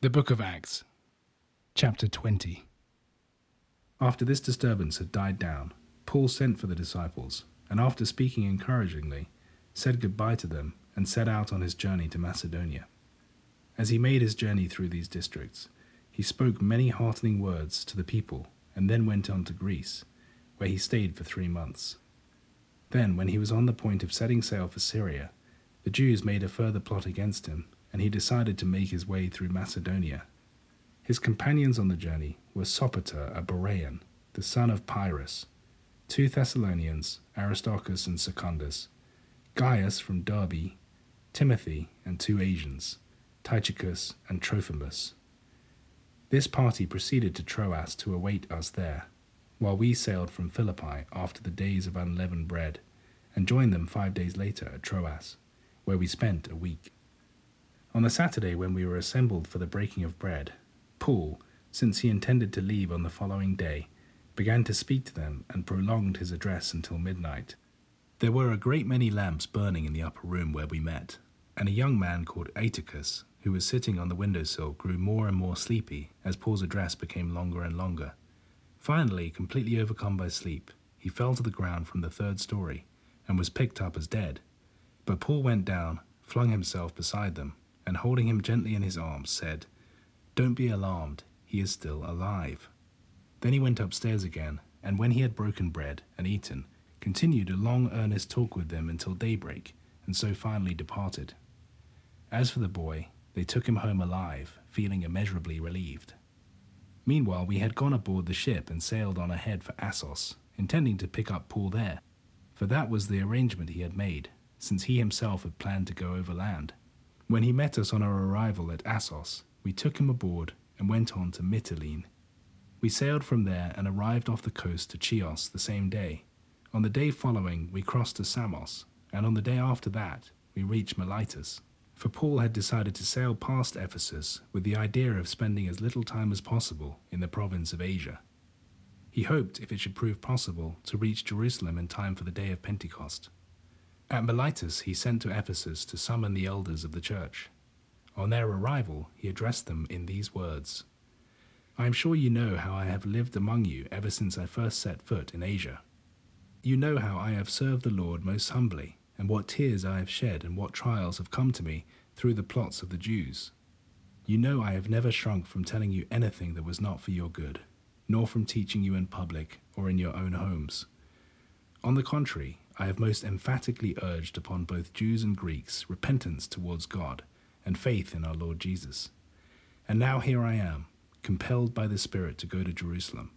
The Book of Acts, Chapter 20. After this disturbance had died down, Paul sent for the disciples, and after speaking encouragingly, said goodbye to them and set out on his journey to Macedonia. As he made his journey through these districts, he spoke many heartening words to the people and then went on to Greece, where he stayed for three months. Then, when he was on the point of setting sail for Syria, the Jews made a further plot against him and he decided to make his way through Macedonia. His companions on the journey were Sopater, a Berean, the son of Pyrrhus, two Thessalonians, Aristarchus and Secundus, Gaius from Derbe, Timothy, and two Asians, Tychicus and Trophimus. This party proceeded to Troas to await us there, while we sailed from Philippi after the days of unleavened bread, and joined them five days later at Troas, where we spent a week. On the Saturday, when we were assembled for the breaking of bread, Paul, since he intended to leave on the following day, began to speak to them and prolonged his address until midnight. There were a great many lamps burning in the upper room where we met, and a young man called Eutychus, who was sitting on the window sill, grew more and more sleepy as Paul's address became longer and longer. Finally, completely overcome by sleep, he fell to the ground from the third story and was picked up as dead. But Paul went down, flung himself beside them, and holding him gently in his arms, said, Don't be alarmed, he is still alive. Then he went upstairs again, and when he had broken bread and eaten, continued a long earnest talk with them until daybreak, and so finally departed. As for the boy, they took him home alive, feeling immeasurably relieved. Meanwhile, we had gone aboard the ship and sailed on ahead for Assos, intending to pick up Paul there, for that was the arrangement he had made, since he himself had planned to go overland. When he met us on our arrival at Assos, we took him aboard and went on to Mytilene. We sailed from there and arrived off the coast to Chios the same day. On the day following, we crossed to Samos, and on the day after that, we reached Miletus. For Paul had decided to sail past Ephesus with the idea of spending as little time as possible in the province of Asia. He hoped, if it should prove possible, to reach Jerusalem in time for the day of Pentecost. At Miletus, he sent to Ephesus to summon the elders of the church. On their arrival, he addressed them in these words I am sure you know how I have lived among you ever since I first set foot in Asia. You know how I have served the Lord most humbly, and what tears I have shed, and what trials have come to me through the plots of the Jews. You know I have never shrunk from telling you anything that was not for your good, nor from teaching you in public or in your own homes. On the contrary, I have most emphatically urged upon both Jews and Greeks repentance towards God and faith in our Lord Jesus. And now here I am, compelled by the Spirit to go to Jerusalem.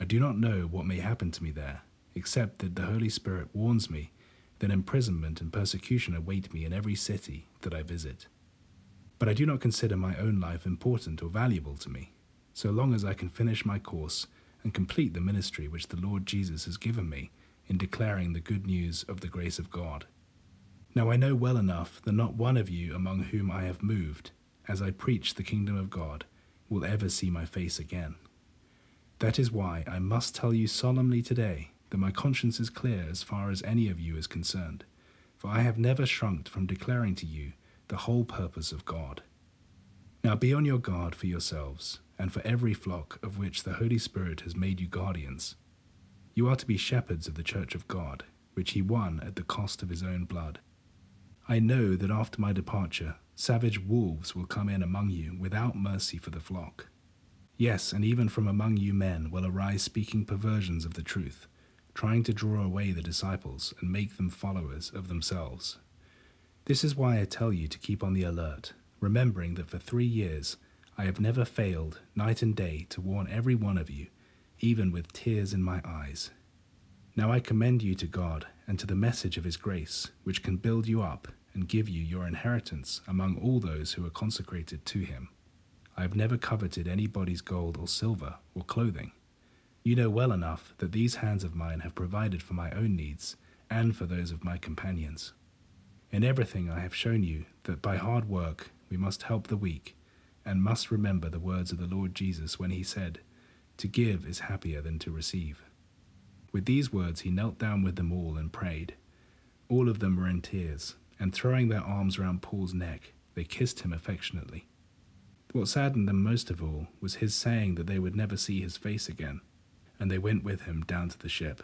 I do not know what may happen to me there, except that the Holy Spirit warns me that imprisonment and persecution await me in every city that I visit. But I do not consider my own life important or valuable to me, so long as I can finish my course and complete the ministry which the Lord Jesus has given me in declaring the good news of the grace of God. Now I know well enough that not one of you among whom I have moved, as I preach the kingdom of God, will ever see my face again. That is why I must tell you solemnly today that my conscience is clear as far as any of you is concerned, for I have never shrunk from declaring to you the whole purpose of God. Now be on your guard for yourselves, and for every flock of which the Holy Spirit has made you guardians. You are to be shepherds of the church of God, which he won at the cost of his own blood. I know that after my departure, savage wolves will come in among you without mercy for the flock. Yes, and even from among you men will arise speaking perversions of the truth, trying to draw away the disciples and make them followers of themselves. This is why I tell you to keep on the alert, remembering that for three years I have never failed, night and day, to warn every one of you even with tears in my eyes. Now I commend you to God and to the message of His grace, which can build you up and give you your inheritance among all those who are consecrated to Him. I have never coveted anybody's gold or silver or clothing. You know well enough that these hands of mine have provided for my own needs and for those of my companions. In everything I have shown you that by hard work we must help the weak, and must remember the words of the Lord Jesus when he said, to give is happier than to receive. With these words, he knelt down with them all and prayed. All of them were in tears, and throwing their arms round Paul's neck, they kissed him affectionately. What saddened them most of all was his saying that they would never see his face again, and they went with him down to the ship.